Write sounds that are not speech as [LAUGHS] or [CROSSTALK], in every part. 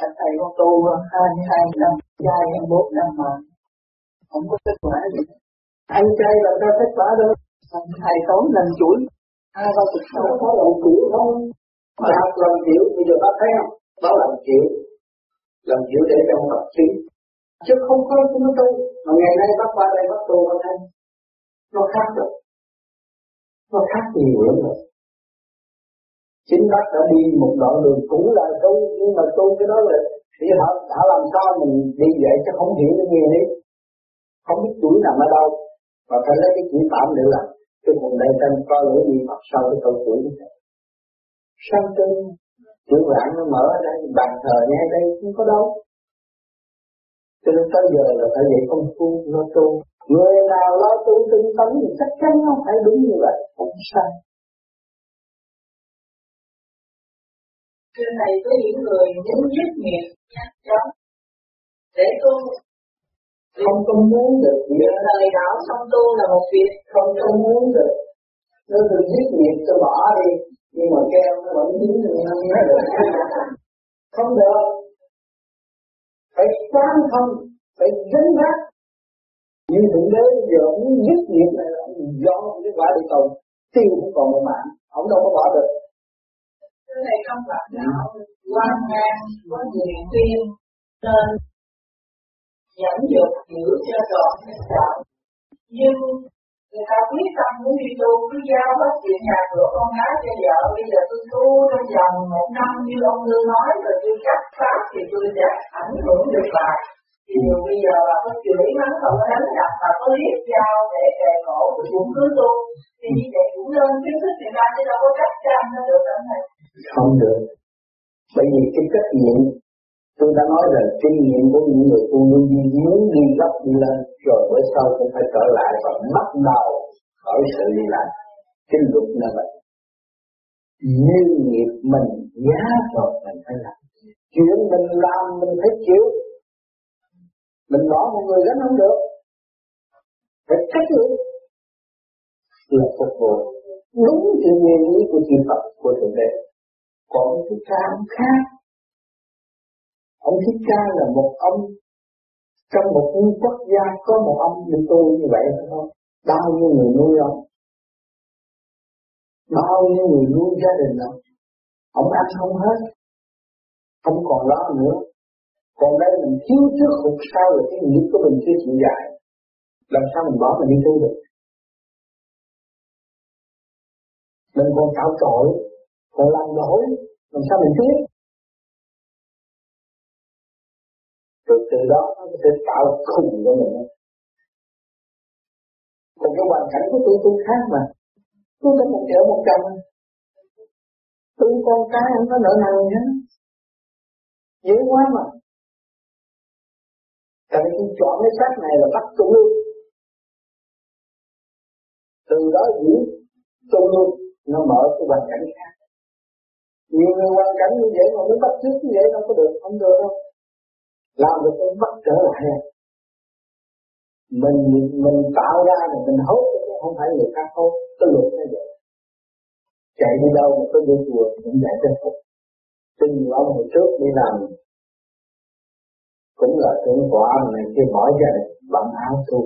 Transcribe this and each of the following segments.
Các thầy con tu ờ, 22 năm, trai 21 năm mà không có kết quả gì. Anh trai làm ra kết quả đâu. Thầy tốn lần chuỗi, hai ba chục sáu có lần chịu không? Mà lần chịu, bây giờ bác thấy không? Đó lần chịu. Lần chịu để trong tập trí. Chứ không có chúng có tu. Mà ngày nay bác qua đây bác tu bác thấy. Nó khác rồi. Nó khác nhiều lắm rồi chính bác đã đi một đoạn đường cũ là tu nhưng mà tu cái đó là thì họ đã làm sao mình đi vậy chứ không hiểu cái gì đi không biết tuổi nằm ở đâu, và phải lấy cái chỉ tạm nữa là cái vùng đây tên coi lỗi gì mặt sau cái câu tuổi sang tư chữ vạn nó mở ra đây bàn thờ ngay đây không có đâu. Cho nên tới giờ là phải dạy công phu lo tu. Người nào lo tu tinh tấn thì chắc chắn nó phải đúng như vậy. Không sai. Trên này có những người muốn giết nghiệp nhanh chóng để tu không có muốn được việc lời đạo xong tu là một việc không có muốn được. Nó được giết nghiệp tôi bỏ đi, nhưng mà keo nó vẫn dính được [LAUGHS] không được. Phải quán thông phải dính vác như thượng đế giờ muốn giết nghiệp này là do cái quả đi cầu. Tiêu cũng còn một mạng, ông đâu có bỏ được này không phải đạo quan ngang có nhiều tiên nên dẫn dục giữ cho trọn nhân đạo nhưng người ta quyết tâm muốn đi tu, cứ giao hết chuyện nhà cửa con gái cho vợ. Bây giờ tôi tu trong vòng một năm như ông lương nói, rồi tôi cắt pháp thì tôi sẽ ảnh hưởng được bà thì nhiều bây giờ là có chửi mắng không có đánh đập và có liếc dao để kề cổ thì cũng cứ tu. Thì như vậy cũng nên khuyến khích người ta chứ đâu có cách tranh nó được anh này không được. Bởi vì cái trách nhiệm, tôi đã nói là kinh nghiệm của những người tu nhân đi muốn đi gấp đi lên, rồi bữa sau cũng phải trở lại và bắt đầu khỏi sự đi lại cái luật là vậy. Như nghiệp mình, giá rồi mình phải làm. Chuyện mình làm, mình phải chịu. Mình bỏ một người gánh không được. Phải trách nhiệm. Là phục vụ. Đúng sự nguyên lý của chư Phật của thượng đế còn ông thích ca ông khác. Ông thích ca là một ông, trong một quốc gia có một ông như tôi như vậy phải không? Bao nhiêu người nuôi ông? Bao nhiêu người nuôi gia đình ông? Ông ăn không hết. Không còn lo nữa. Còn đây mình thiếu trước hụt sau là cái nghiệp của mình chưa chịu giải làm sao mình bỏ mình đi tu được? Mình còn tạo tội còn làm nổi làm sao mình biết rồi từ đó nó sẽ tạo khùng cho mình. Còn cái hoàn cảnh của tôi tôi khác mà. Tôi có một triệu một chồng. Tôi con cái, không có nợ nần nhá dễ quá mà. Tại vì tôi chọn cái xác này là bắt tôi luôn. Từ đó diễn, tôi luôn. Nó mở cái hoàn cảnh khác nhiều người hoàn cảnh như vậy mà muốn bắt trước như vậy đâu có được, không được đâu. Làm được tôi bắt trở lại mình mình tạo ra thì mình hốt chứ không phải người khác hốt. Cái luật như vậy. Chạy đi đâu mà có vô chùa cũng giải cho phục tin ông hồi trước đi làm. Cũng là tưởng quả này kia bỏ ra bằng áo tu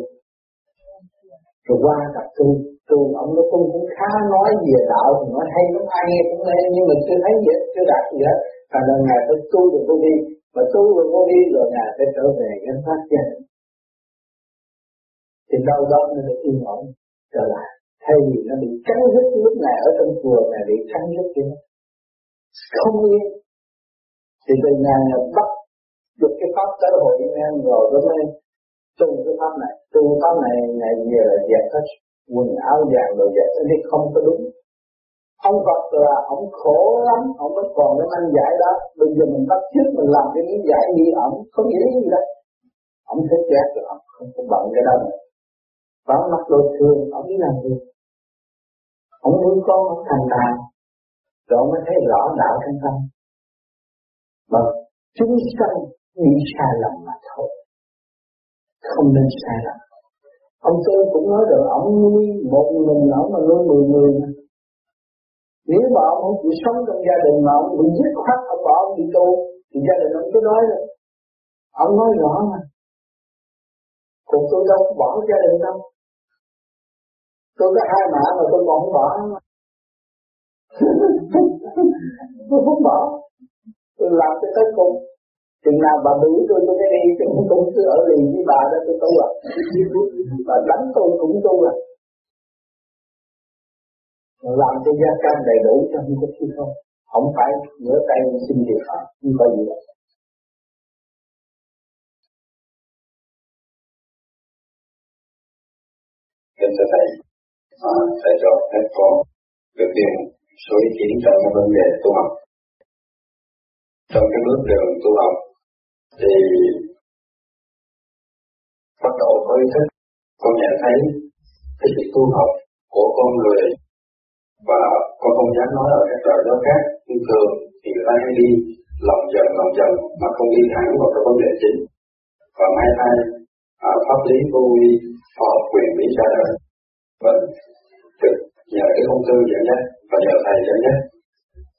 rồi qua tập tu tu ông nó tu cũng khá nói về đạo, thì nói hay lắm, ai nghe cũng nghe nhưng mà chưa thấy gì, chưa đạt gì hết. Thành lần ngày phải tu rồi tu đi. Mà tu rồi tu đi, rồi ngài phải trở về cái phát gia thì đâu đó nó được yên ổn, trở lại. Thay vì nó bị cắn rứt lúc này ở trong chùa này bị cắn rứt kia không yên thì từ ngày bắt được cái pháp tới hội em rồi đó mới tu cái pháp này tu pháp này, ngày về là dẹp hết quần áo vàng đồ dẹp đi, không có đúng. Ông Phật là ông khổ lắm, ông mới còn cái anh giải đó. Bây giờ mình bắt trước mình làm cái miếng giải đi ẩm không nghĩa gì đó ông thấy chết rồi, ông không có bận cái đó nữa. Và ông mặc đồ thường ông đi làm gì ông nuôi con ông thành đàn rồi ông mới thấy rõ đạo trong tâm. Mà chúng sanh đi sai lầm mà thôi không nên sai. Lầm ông tư cũng nói rồi ông nuôi một mình ông mà nuôi mười người. Nếu mà ông không chịu sống trong gia đình mà ông bị giết khoát ông bỏ ông đi tu, thì gia đình ông cứ nói rồi ông nói rõ mà. Còn tôi đâu có bỏ gia đình đâu. Tôi có hai mẹ mà tôi còn không bỏ. [LAUGHS] Tôi không bỏ. Tôi làm cho tới cùng chừng nào bà đuổi tôi tôi mới đi chứ cũng tôi cứ ở liền với bà đó tôi tu à. Bà đánh tôi cũng tu à. Làm cho gia căn đầy đủ cho không có chi không. Không phải ngửa tay xin việc họ không có gì đâu. Kính thưa Thầy, à, Thầy cho phép con được điều số ý kiến trong cái vấn đề tu học. Trong cái bước đường tu học thì bắt đầu có ý thức, con nhận thấy cái sự tu học của con người và con không dám nói ở các loại đó khác. Nhưng thường thì người ta hay đi lòng dần lòng dần mà không đi thẳng vào cái vấn đề chính. Và mai thay à, pháp lý vô vi họ quyền lý ra đời. Và được nhờ cái công tư dẫn dắt và nhờ thầy dẫn dắt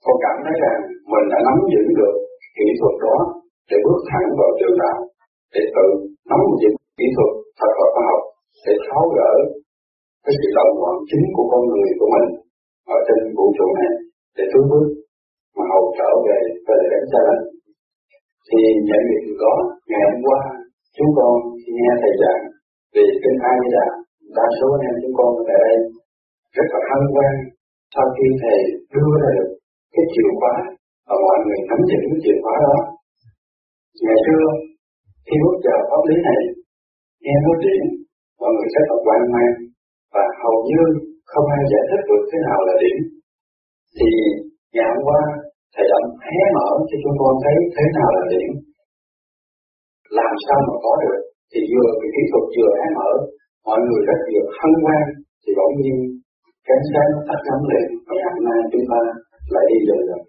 con cảm thấy rằng mình đã nắm giữ được kỹ thuật đó để bước thẳng vào trường đạo để tự nắm giữ kỹ thuật, thật và khoa học, để tháo gỡ cái sự động loạn chính của con người của mình ở trên vũ trụ này, để tiến bước mà hậu trở về về đến gia đình thì nhận được có ngày hôm qua chúng con nghe thầy giảng về kinh A Di Đà. Đa số anh em chúng con tại đây rất là hân hoan sau khi thầy đưa ra được cái chìa khóa và mọi người nắm giữ cái chìa khóa đó ngày xưa, khi bước vào pháp lý này, nghe nói chuyện mọi người rất là quan mang và hầu như không ai giải thích được thế nào là điểm. Thì ngày hôm qua thầy đã hé mở cho chúng con thấy thế nào là điểm. Làm sao mà có được? Thì vừa cái kỹ thuật vừa hé mở, mọi người rất nhiều hân hoan, thì bỗng nhiên cái sáng nó tắt liền và ngày hôm nay chúng ta lại đi dần rồi.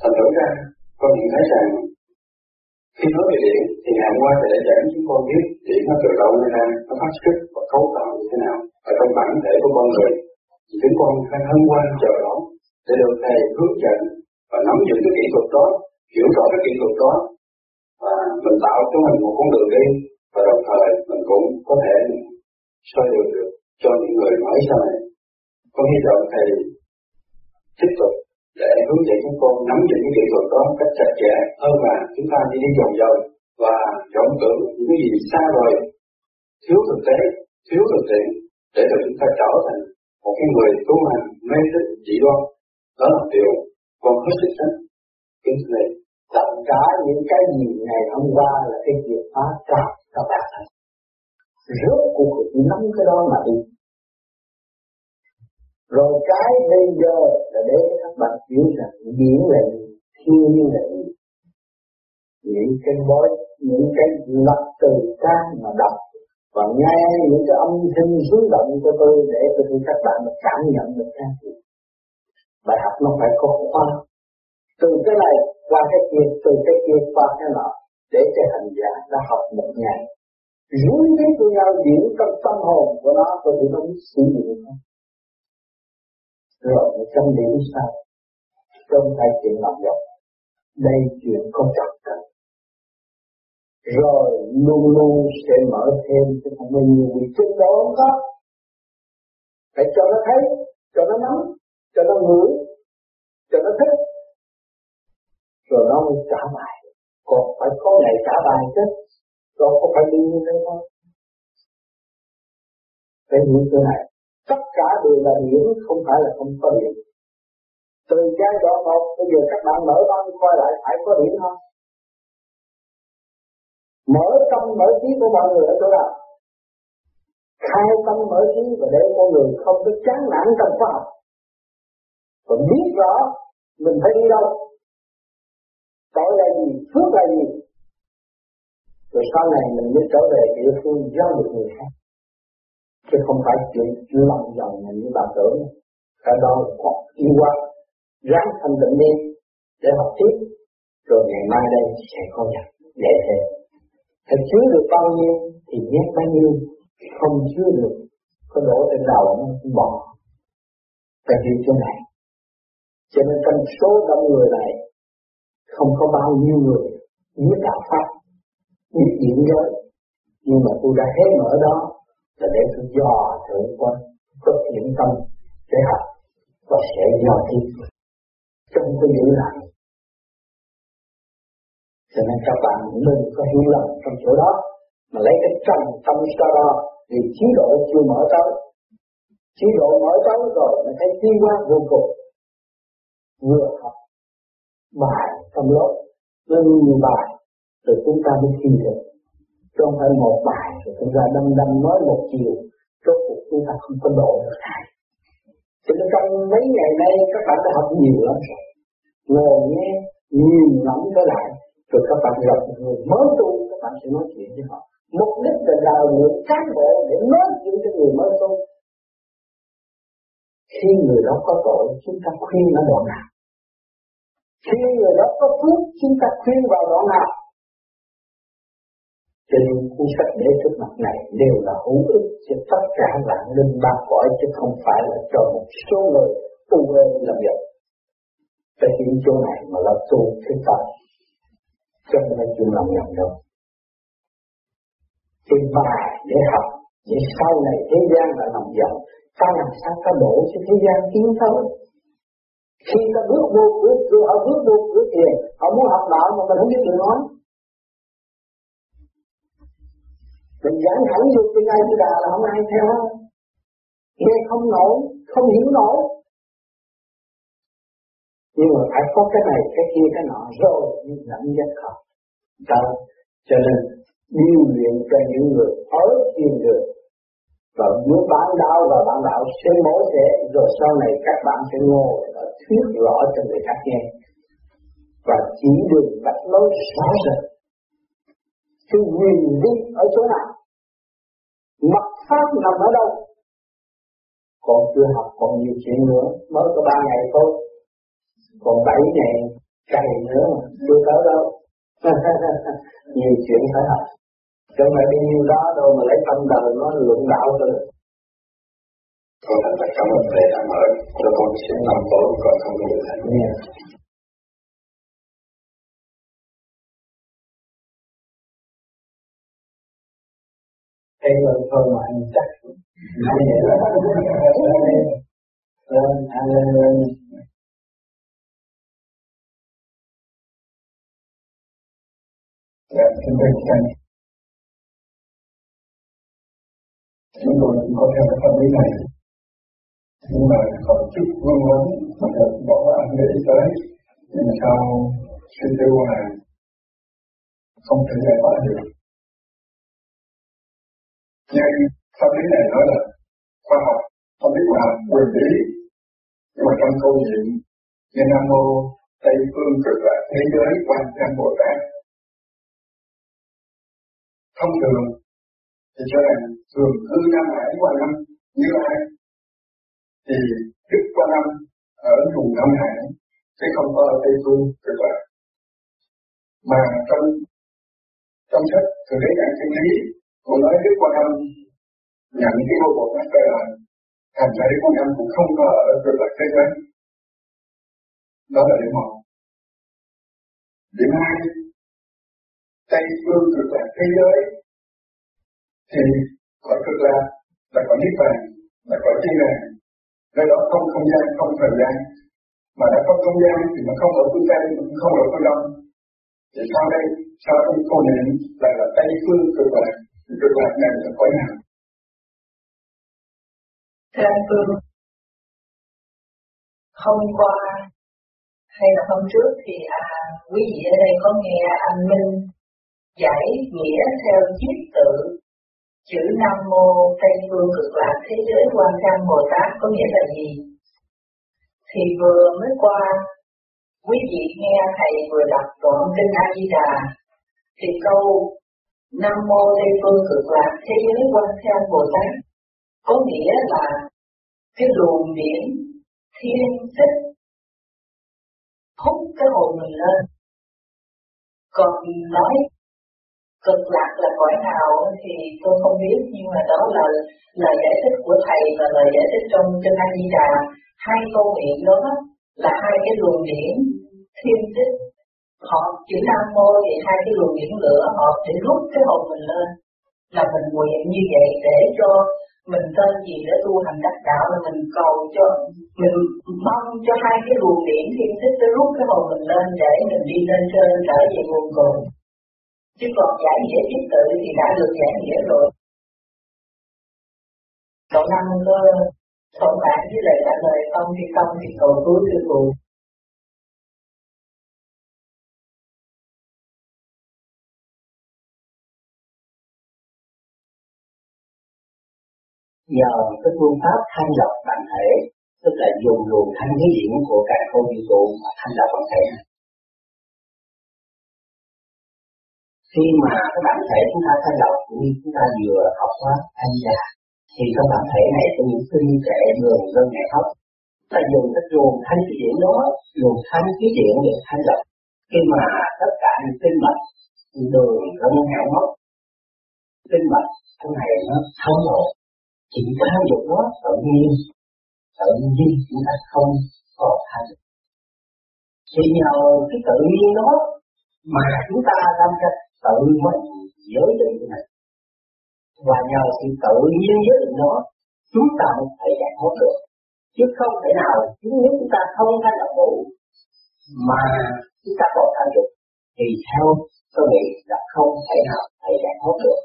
Thành thử ra con nhận thấy rằng khi nói về điện, thì ngày hôm qua thầy đã giảng chúng con biết điện nó từ đâu ra nó phát xuất và cấu tạo như thế nào ở trong bản thể của con người. Thì chúng con phải hân hoan chờ đó để được thầy hướng dẫn và nắm giữ cái kỹ thuật đó, hiểu rõ cái kỹ thuật đó, và mình tạo cho mình một con đường đi, và đồng thời mình cũng có thể soi được được cho những người mới sau này. Con hy vọng thầy hướng dẫn chúng con nắm giữ những kỹ thuật đó cách chặt chẽ hơn là chúng ta đi đi vòng vòng và vọng tưởng những cái gì xa rồi thiếu thực tế, thiếu thực tiễn để rồi chúng ta trở thành một cái người tu hành mê tín, dị đoan. Đó là điều còn hết sức thích. Kính thưa tất cả những cái gì ngày hôm qua là cái việc phá trào các bạn rốt cuộc nắm cái đó mà đi rồi cái bây giờ là để các bạn hiểu rằng diễn là gì thiên là gì những cái mối những cái lập từ trang mà đọc, và nghe những cái âm thanh rung động của tôi để tôi cho các bạn cảm nhận được cái gì. Bài học nó phải có khoa. Từ cái này qua cái kia, từ cái kia qua cái nọ, để cho hành giả đã học một ngày. Rúi cái của nhau diễn trong tâm hồn của nó, tôi thì nó biết sử dụng không rồi mới trăm điểm sao không phải chuyện làm dọc đây chuyện có trật tự rồi, luôn luôn sẽ mở thêm cho không bao nhiêu việc trên đó không có? Phải cho nó thấy, cho nó nắm, cho nó ngửi, cho nó thích. Rồi nó mới trả bài. Còn phải có ngày trả bài chứ rồi có phải đi như thế không phải hiểu chỗ này tất cả đều là điểm không phải là không có điểm từ giai đoạn một bây giờ các bạn mở tâm coi lại, phải có điểm không? Mở tâm mở trí của mọi người ở chỗ nào? Khai tâm mở trí và để mọi người không có chán nản trong khoa học. Và biết rõ mình phải đi đâu. Tội là gì? Phước là gì? Rồi sau này mình mới trở về địa phương giáo được người khác chứ không phải chuyện lòng vòng như bà tưởng. Cái đó là học yêu quá. Ráng thanh tịnh đi để học tiếp, rồi ngày mai đây sẽ có nhận để thế phải chứa được bao nhiêu thì nhét bao nhiêu, không chứa được có đổ trên đầu nó cũng bỏ. Phải hiểu chỗ này. Cho nên trong số đông người này, không có bao nhiêu người biết đạo pháp, biết diễn giới. Nhưng mà tôi đã hé mở đó là để tôi dò thử qua có thiện tâm để học và sẽ dò tiếp trong tôi giữ lại cho nên các bạn đừng có hiểu lầm trong chỗ đó, mà lấy cái trầm tâm sau đó vì chế độ chưa mở tới. Chế độ mở tới rồi mình thấy tiến hóa vô cùng. Vừa học bài tâm lớp nó bài, rồi chúng ta mới thi được chứ không phải một bài rồi chúng ta đâm đâm nói một chiều, rốt cuộc chúng ta không có độ được thầy cho nên trong mấy ngày nay các bạn đã học nhiều lắm rồi. Ngồi nghe nhiều lắm trở lại, rồi các bạn gặp người mới tu, các bạn sẽ nói chuyện với họ. Mục đích là đào luyện cán bộ để nói chuyện cho người mới tu. Khi người đó có tội, chúng ta khuyên ở đoạn nào? Khi người đó có phước, chúng ta khuyên vào đoạn nào? Cho nên cuốn sách để trước mặt này đều là hữu ích cho tất cả vạn linh ba cõi chứ không phải là cho một số người tu ơn làm việc. Phải hiểu chỗ này mà là tu thế tâm. Cho nên là chuyện làm nhầm đâu. Cái bài để học, để sau này thế gian là làm giàu, ta làm sao ta đổ cho thế gian tiến tới. Khi ta bước vô cửa, cửa họ bước vô cửa tiền, họ muốn học đạo mà mình không biết được nói. Mình giảng thẳng vô trên ai đi đà là không ai theo Nghe không nổi, không hiểu nổi. Nhưng mà phải có cái này, cái kia, cái nọ rồi mới dẫn dắt họ. Đó. Cho nên điều luyện cho những người ở thiên đường và muốn bán đạo và bán đạo sẽ mổ sẽ rồi sau này các bạn sẽ ngồi và thuyết rõ cho người khác nghe và chỉ đường cách lối rõ ràng cái quyền đi ở chỗ nào mặt pháp nằm ở đâu? Còn chưa học còn nhiều chuyện nữa mới có ba ngày thôi. Còn bảy ngày cày nữa mà chưa tới đâu. [LAUGHS] Nhiều chuyện phải học. Không phải đi nhiêu đó đâu mà lấy tâm đời nó luận đạo rồi con thành thật cảm ơn thầy đã mở cho con xin năm tối còn không được thầy thôi mà anh chắc lên ăn lên lên Dạ, xin thầy thầy. Chúng tôi cũng có theo cái tâm lý này. Nhưng mà có chút vương vấn mà được bỏ anh để tới. Nhưng mà sao suy tiêu này không thể giải tỏa được. Nhưng tâm lý này nói là khoa học, tâm lý khoa học quyền lý. Nhưng mà trong câu chuyện như Nam Mô Tây Phương cực là thế giới quan trang Bồ Tát. Thông thường thì cho rằng thường cư nam hải qua năm như ai? Thì đức qua năm ở vùng nam hải chứ không có ở tây phương cực lạc. Mà trong trong sách thượng đế giảng chân lý còn nói đức Quan Âm nhận cái vô bộ mắt về lại, thành ra đức Quan Âm cũng không có ở cực lạc thế giới. Đó là điểm một. Điểm hai Tây phương cực lạc thế giới. Thì cõi cực lạc là cõi niết bàn là cõi thiên đàng nơi đó không không gian không thời gian. Mà đã có không gian thì nó không ở phương tây cũng không ở phương đông. Thì sau đây sau khi cô niệm lại là tây phương cực lạc cực lạc này là cõi nào thưa anh phương hôm qua hay là hôm trước thì à, quý vị ở đây có nghe anh Minh giải nghĩa theo chiếc tự chữ Nam Mô Tây Phương cực lạc thế giới quan trang Bồ Tát có nghĩa là gì? Thì vừa mới qua, quý vị nghe thầy vừa đọc đoạn kinh A Di Đà, thì câu Nam Mô Tây Phương cực lạc thế giới quan theo Bồ Tát có nghĩa là cái luồng điển thiên tích hút cái hồn mình lên. Còn nói cực lạc là cõi nào thì tôi không biết, nhưng mà đó là lời giải thích của thầy và lời giải thích trong kinh A Di Đà hai câu miệng đó là hai cái luồng điển thiên tích họ chữ nam mô thì hai cái luồng điển lửa, họ sẽ rút cái hồn mình lên là mình nguyện như vậy để cho mình tên gì để tu hành đắc đạo, là mình cầu cho, mình mong cho hai cái luồng điển thiên thích tới rút cái hồn mình lên để mình đi lên trên, trở về nguồn cội. Chứ còn giải nghĩa tiếp tự thì đã được giải nghĩa rồi. Cậu năm có thuận bản với lời trả lời không thì không thì cầu cứu sư phụ nhờ cái phương pháp thanh lọc bản thể, tức là dùng luồng thanh khí điển của cả không vũ trụ mà thanh lọc bản thể. Này khi mà cái bản thể chúng ta thanh lọc cũng như chúng ta vừa học hóa thanh già thì trong bản thể này có những tinh trẻ đường gân ngày hấp ta dùng cái luồng thanh khí điển đó, luồng thanh khí điển để thanh lọc. Khi mà tất cả những tinh mạch đường gân hẻo mốc tinh mạch trong này nó thông rồi chỉ tham dục nó tự nhiên tự nhiên chúng ta không có thành thì nhờ cái tự nhiên đó mà chúng ta đang cách tự mình giới định này và nhờ sự tự nhiên giới định đó, chúng ta mới thể giải thoát được. Chứ không thể nào chúng nếu chúng ta không thay đổi đủ mà chúng ta còn tham dục thì theo tôi nghĩ là không thể nào thể giải thoát được.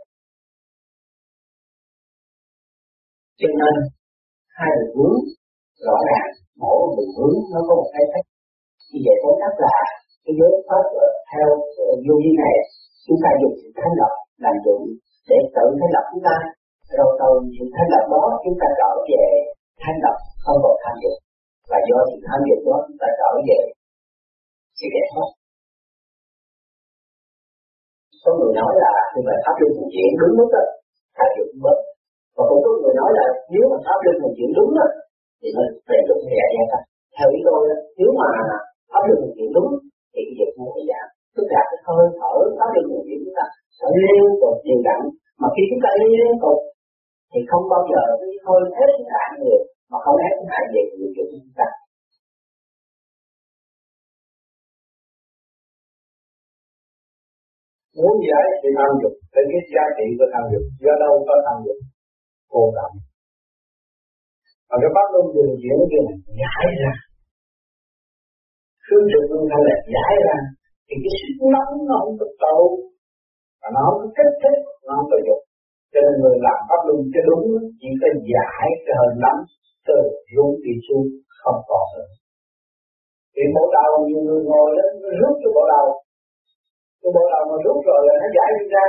Cho nên, hai đường hướng rõ ràng, mỗi đường hướng nó có một cái cách như vậy có cách là cái giới pháp theo vô vi này, chúng ta dùng sự thanh lập làm chủ để tự thanh lập chúng ta. Rồi từ sự thanh lập đó, chúng ta trở về thanh lập không còn tham dục. Và do sự tham dục đó, chúng ta trở về sự giải thoát có người nói là khi mà pháp luân thường chuyển, đúng mức đó tham dục bớt và cũng có người nếu mà pháp luân mình chuyển đúng đó, thì nó về được nhẹ nhàng thôi. theo ý tôi nếu mà pháp luân mình chuyển đúng thì cái việc nó sẽ giảm tức là cái hơi thở pháp luân mình chuyển chúng ta sẽ liên tục điều đặn. Mà khi chúng ta liên tục thì không bao giờ cái hơi hết cái hại người mà không hết cái ta về người của chúng ta. Muốn giải thì tham dục để cái giá trị của tham dục. Do đâu có tham dục? Cô động và cái pháp luân đường chuyển kia này giải ra. Khương trực luân thanh là giải ra. Thì cái sức nóng nó không có tụ và nó không có kích thích, nó không có dục. Cho nên người làm pháp luân cho đúng, chỉ có giải cái hơi nóng từ rung đi xuống, không còn nữa. Thì bộ đầu nhiều người ngồi đó rút cho bộ đầu cái bộ đầu mà rút rồi là nó giải đi ra.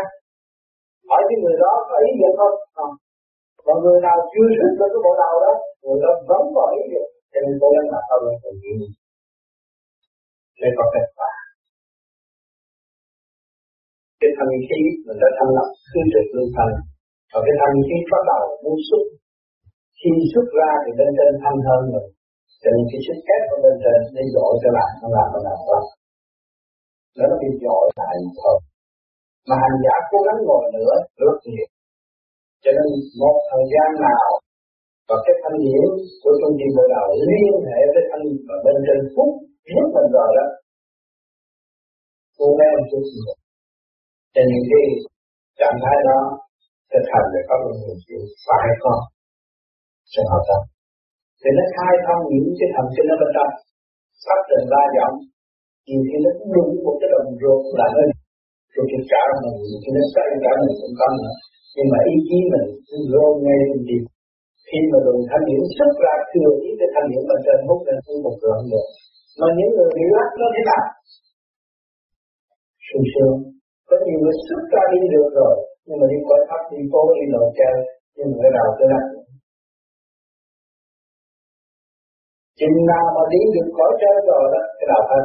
Hỏi cái người đó có ý gì không? Không còn người nào chưa rút được cái bộ đầu đó, người đó vẫn vào ý được cho nên cố gắng làm sao để tự nhiên để có kết quả. Cái thanh khí, mình đã thanh lập khứ trực lưu thanh và cái thanh khí bắt đầu muốn xuất khi xuất ra thì bên trên thanh hơn mình. Cho nên cái sức ép của bên trên để dội cho bạn, nó làm nó làm lắm nó bị dội lại thôi mà hành giả cố gắng ngồi nữa, rất nhiều cho nên một thời gian nào và cái thanh điển của trung tâm bộ đầu liên hệ với thanh và bên trên phút nhất mình rồi đó, cô bé một chút gì cho nên cái trạng thái đó sẽ thành để có một người chịu phải con sẽ hợp tâm thì nó khai thông những cái thần kinh ở bên trong, sắp trình ba giọng, nhiều khi nó cũng đúng một cái đồng ruột là hơi rồi thì cả mình nhiều khi nó xây cả mình cũng tâm nữa nhưng mà ý chí mình cứ gom ngay lên đi. Khi mà luồng thanh điển xuất ra, thừa ý cái thanh điển bên trên hút lên xuống một lượng được mà những người bị lắc nó thế nào? Sung sướng. Có nhiều người xuất ra đi được rồi, nhưng mà đi coi thấp đi phố đi nội chơi nhưng mà cái đầu cứ lắc. Chừng nào mà đi được cõi chơi rồi đó, cái đầu hết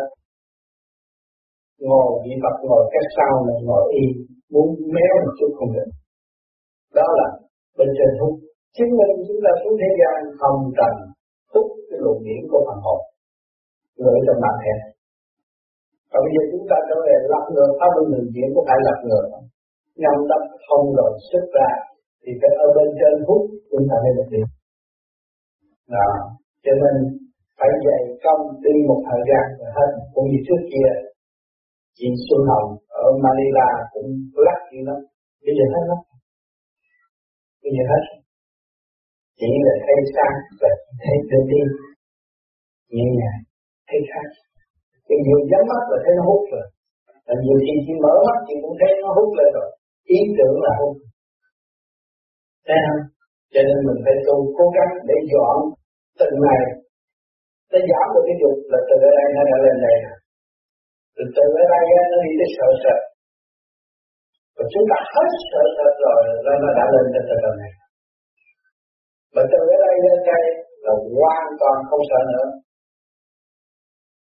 ngồi bị Phật ngồi cách sau là ngồi y muốn méo một chút không được đó là bên trên hút chứng minh chúng ta xuống thế gian không cần hút cái luồng điển của phần hồn. Gửi trong bản thể và bây giờ chúng ta trở về lập ngược pháp luân thường chuyển có phải lập ngược nhằm tâm không rồi xuất ra, thì phải ở bên trên hút chúng ta mới được đi đó. Cho nên phải dạy công đi một thời gian rồi hết. Cũng như trước kia chị Xuân Hồng ở Manila cũng lắc như lắm. Bây giờ hết lắm bây giờ hết chỉ là thấy sáng và thấy đơn đi nhẹ nhàng, thấy khác cái nhiều nhắm mắt là thấy nó hút rồi. Và nhiều khi chỉ mở mắt thì cũng thấy nó hút lên rồi. Ý tưởng là hút. Thấy không? Cho nên mình phải tu, cố gắng để dọn từng ngày. Nó giảm được cái dục là từ đây nó đã lên đây rồi. Từ từ ở đây nó đi tới sợ sợ và chúng ta hết sợ thật rồi là nó đã lên trên tầng này. Mà từ ở đây lên đây là hoàn toàn không sợ nữa.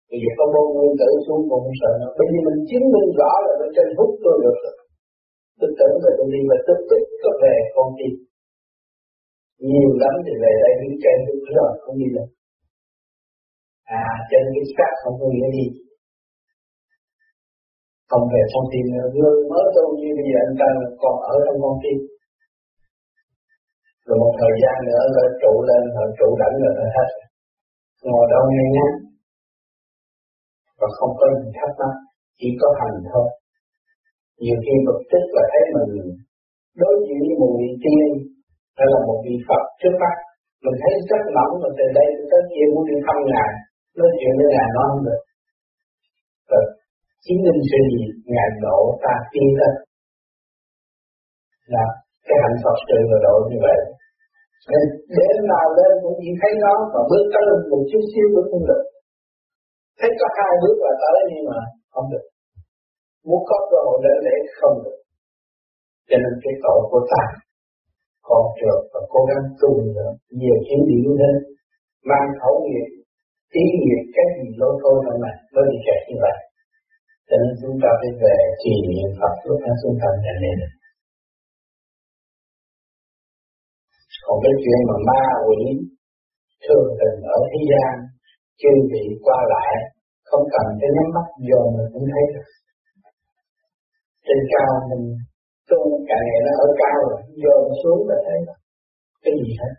Bây giờ có môn nguyên tử xuống cũng không sợ nữa. Bởi vì mình chứng minh rõ là bên trên hút tôi được rồi. Tôi tưởng về tôi đi mà tôi tích có về con tim Nhiều lắm thì về đây đứng trên tôi rồi, không đi được. À trên cái xác không có nghĩa đi không về con tim nữa Người mới tu như bây giờ anh ta còn ở trong con tim. Rồi một thời gian nữa rồi trụ lên rồi trụ đảnh rồi nó hết. Ngồi đâu nghe nhé. Và không có gì thắc mắc, chỉ có hành thôi. Nhiều khi bực tức là thấy mình đối diện với một vị tiên, hay là một vị Phật trước mắt. Mình thấy rất nóng mà từ đây tới kia muốn đi thăm ngài. Nói chuyện với ngài nói không được chứng minh sự gì ngài độ ta tiên hết là cái hạnh Phật sự và độ như vậy. Nên đến nào lên cũng chỉ thấy nó và bước tới lên một chút xíu cũng không được. Thấy có hai bước là tới nhưng mà không được. Muốn có cơ hội để lễ không được. Cho nên cái tội của ta, còn trượt và cố gắng tu nữa nhiều chuyến điểm lên mang khẩu nghiệp ý nghiệp, cái gì lôi thôi trong này mới bị kẹt như vậy cho nên chúng ta phải về trì niệm Phật lúc tháng xuống thành này nên. Còn cái chuyện mà ma quỷ thường tình ở thế gian, chư vị qua lại, không cần cái nhắm mắt vô mình cũng thấy được. Trên cao mình tu cả ngày nó ở cao rồi, vô xuống là thấy cái gì hết.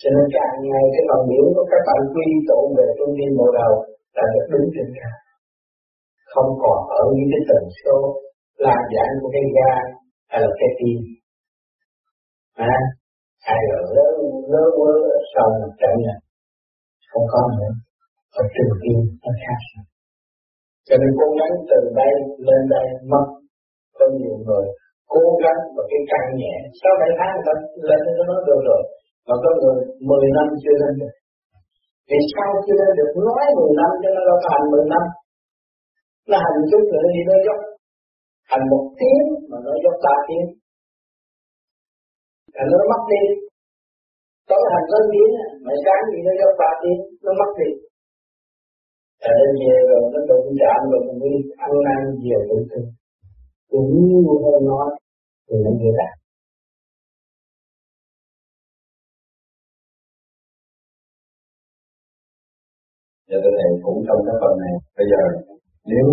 Cho nên càng ngày cái lòng biểu của các bạn quy tụ về trung niên bộ đầu là được đứng trên cao không còn ở những cái tần số làm giãn của cái ga hay là cái tim. À, hay là lớn lớn quá sau một trận này không có nữa. Ở trường tim nó khác cho nên cố gắng từ đây lên đây mất có nhiều người. Cố gắng và cái căn nhẹ. Sau bảy tháng người ta lên nó nói được rồi mà có người 10 năm chưa lên được. Vì sao chưa lên được nói 10 năm cho nó đâu thành 10 năm nó hành chút nữa thì nó dốc. Hành một tiếng mà nó dốc ba tiếng. Là nó mất đi. Tối hành lớn tiếng mà sáng thì nó dốc ba tiếng nó mất đi. Tại nó về rồi nó đụng chạm rồi mình đi ăn năn nhiều tự tin cũng như hơn nó thì nó như đạt Dạ thưa Thầy, cũng trong cái phần này, bây giờ nếu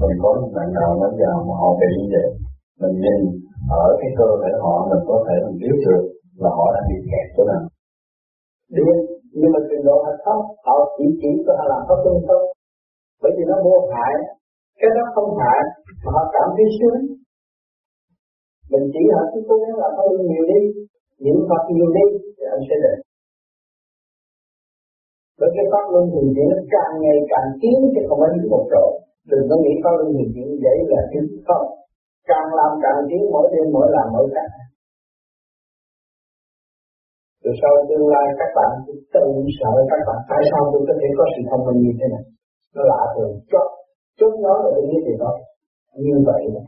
mình có một bạn nào nói già mà họ bị như vậy, mình nhìn ở cái cơ thể họ mình có thể mình biết được là họ đang bị kẹt chỗ nào. biết nhưng mà trình độ là thấp họ chỉ chỉ có làm pháp tương không, bởi vì nó vô hại, cái đó không hại mà họ cảm thấy sướng. Mình chỉ họ cứ cố gắng làm có nhiều đi, niệm Phật nhiều đi thì anh sẽ được với cái pháp luân thường chuyển, nó càng ngày càng tiến chứ không phải một chỗ. Đừng có nghĩ pháp luân thường chuyển dễ là tiến không. Càng làm càng tiến, mỗi đêm mỗi làm mỗi cách từ sau tương lai, các bạn tự sợ các bạn, tại sao tôi có thể có sự thông minh như thế này? Nó lạ thường. Chốt chốt nó là tôi biết thì thôi như vậy này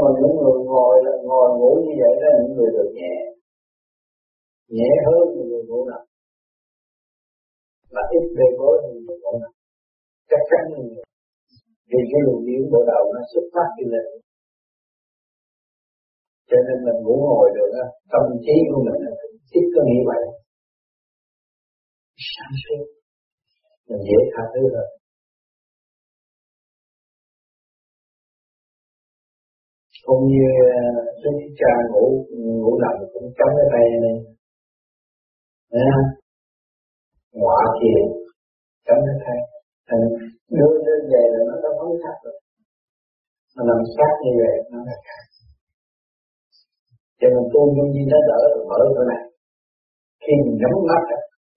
mà những người ngồi là ngồi ngủ như vậy đó, những người được nhẹ. Nhẹ hơn những người ngủ nặng. Mà ít bê bối hơn người ngủ nặng. Chắc chắn như vậy vì cái luồng điển bộ đầu nó xuất phát đi lên. Cho nên mình ngủ ngồi được á tâm trí của mình là thích có nghĩ vậy. Sáng suốt. Mình dễ tha thứ hơn. Cũng như ờ, Đức Cha ngủ ngủ nằm cũng chống cái tay này. Đấy không? ngọa thiền chống cái tay thành ờ, đưa lên về là nó đã phóng khác rồi. Mà nằm sát như vậy, nó là khác cho nên tu nhân viên nó đỡ được mở chỗ này. Khi mình nhắm mắt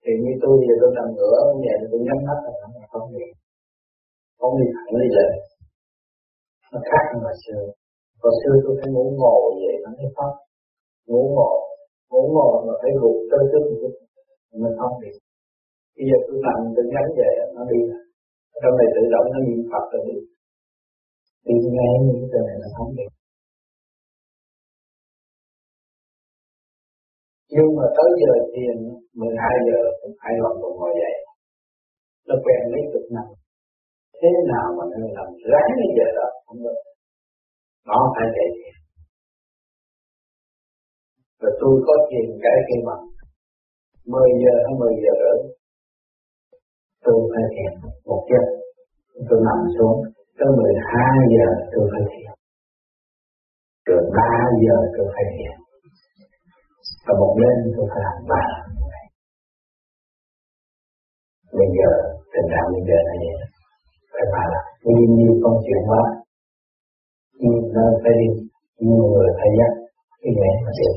thì như tôi giờ tôi nằm ngửa như vậy tôi nhắm mắt là nó không đi. Không đi thẳng đi lên nó khác hơn hồi xưa hồi xưa tôi thấy ngủ ngồi vậy, nó thấy pháp ngủ ngồi ngủ ngồi mà phải gục tới trước một chút Mình không đi. Bây giờ tôi nằm tôi nhắm về, nó đi. Trong này tự động nó niệm phật rồi đi. Đi ngay những cái này nó không đi. Nhưng mà tới giờ thiền 12 giờ cũng hai lần còn ngồi dậy. Nó quen lấy cực năm. Thế nào mà nó làm ráng cái giờ đó, không được nó phải chạy thiền rồi tôi có thiền cái kia mà 10 giờ hay 10 giờ rưỡi, tôi phải thiền một giấc. Tôi nằm xuống, tới 12 giờ tôi phải thiền rồi 3 giờ tôi phải thiền và một đêm tôi phải làm ba bây giờ tình trạng bây giờ là phải ba làm nhiều nhiều công chuyện quá nhiều nó phải đi nhiều người phải dắt cái nhẹ mà được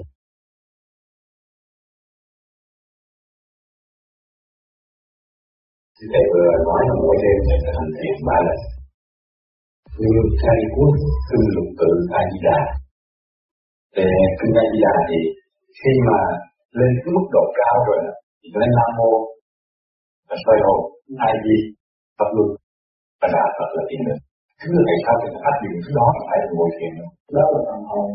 Thầy vừa nói là mỗi đêm thầy phải hành thiền ba lần. Như thầy quốc, kinh lục tự A Di Đà. Về kinh A Di Đà thì khi mà lên cái mức độ cao rồi thì nói nam mô và xoay hồn ai di phật luân và đạo phật là thiền định thứ tại sao thì áp dụng thứ đó là phải ngồi thiền đó là phần hồn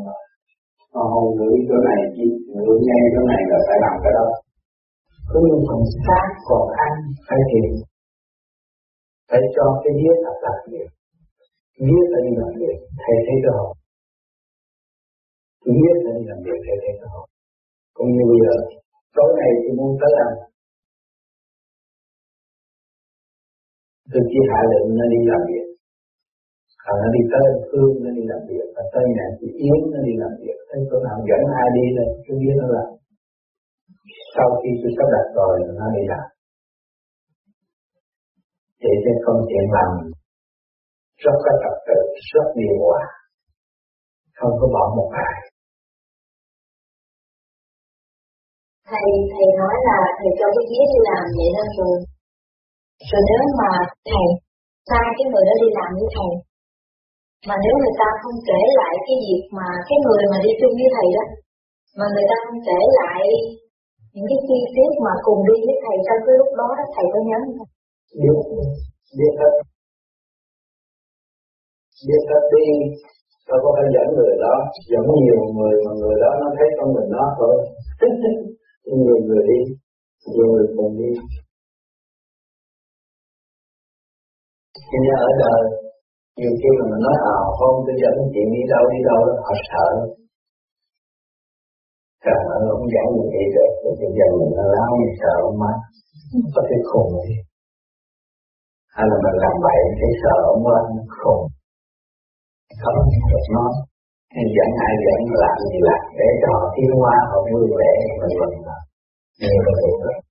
phần hồn ngửi chỗ này chỉ ngửi ngay chỗ này là phải làm cái đó. Cứ phần xác còn ăn phải thiền. Phải cho cái vía thật làm việc vía phải đi làm việc thầy thấy cái hồn vía phải đi làm việc thầy thấy cái hồn cũng như bây giờ tối nay tôi muốn tới ăn. Tôi chỉ hạ lệnh nó đi làm việc à, nó đi tới phương nó đi làm việc. Và tới nhà chị Yến nó đi làm việc. Thấy chỗ nào dẫn ai đi là tôi biết nó làm. Sau khi tôi sắp đặt rồi nó đi làm. Để cho công chuyện làm rất có tập tự rất điều hòa. Không có bỏ một ai. Thầy thầy nói là thầy cho cái vía đi làm vậy nên rồi. Rồi nếu mà thầy sai cái người đó đi làm với thầy mà nếu người ta không kể lại cái việc mà cái người mà đi chung với thầy đó mà người ta không kể lại những cái chi tiết mà cùng đi với thầy trong cái lúc đó đó thầy có nhớ không? Biết, biết hết. Biết hết đi, đâu có phải dẫn người đó, dẫn nhiều người mà người đó nó thấy con mình nó thôi. [LAUGHS] nhiều người đi, nhiều người cùng đi. Cho nên ở đời, nhiều khi mà mình nói à, không tôi dẫn chị đi đâu đi đâu đó, họ sợ. sợ ơi, ông dẫn mình đi được, bây giờ mình nó láo mình sợ ông má, có thể khùng đi. Hay là mình làm vậy cái sợ ông má khùng. Không được nói. Nên dẫn ai dẫn làm gì làm để cho họ tiến hóa họ vui vẻ mình mình là. nhiều là được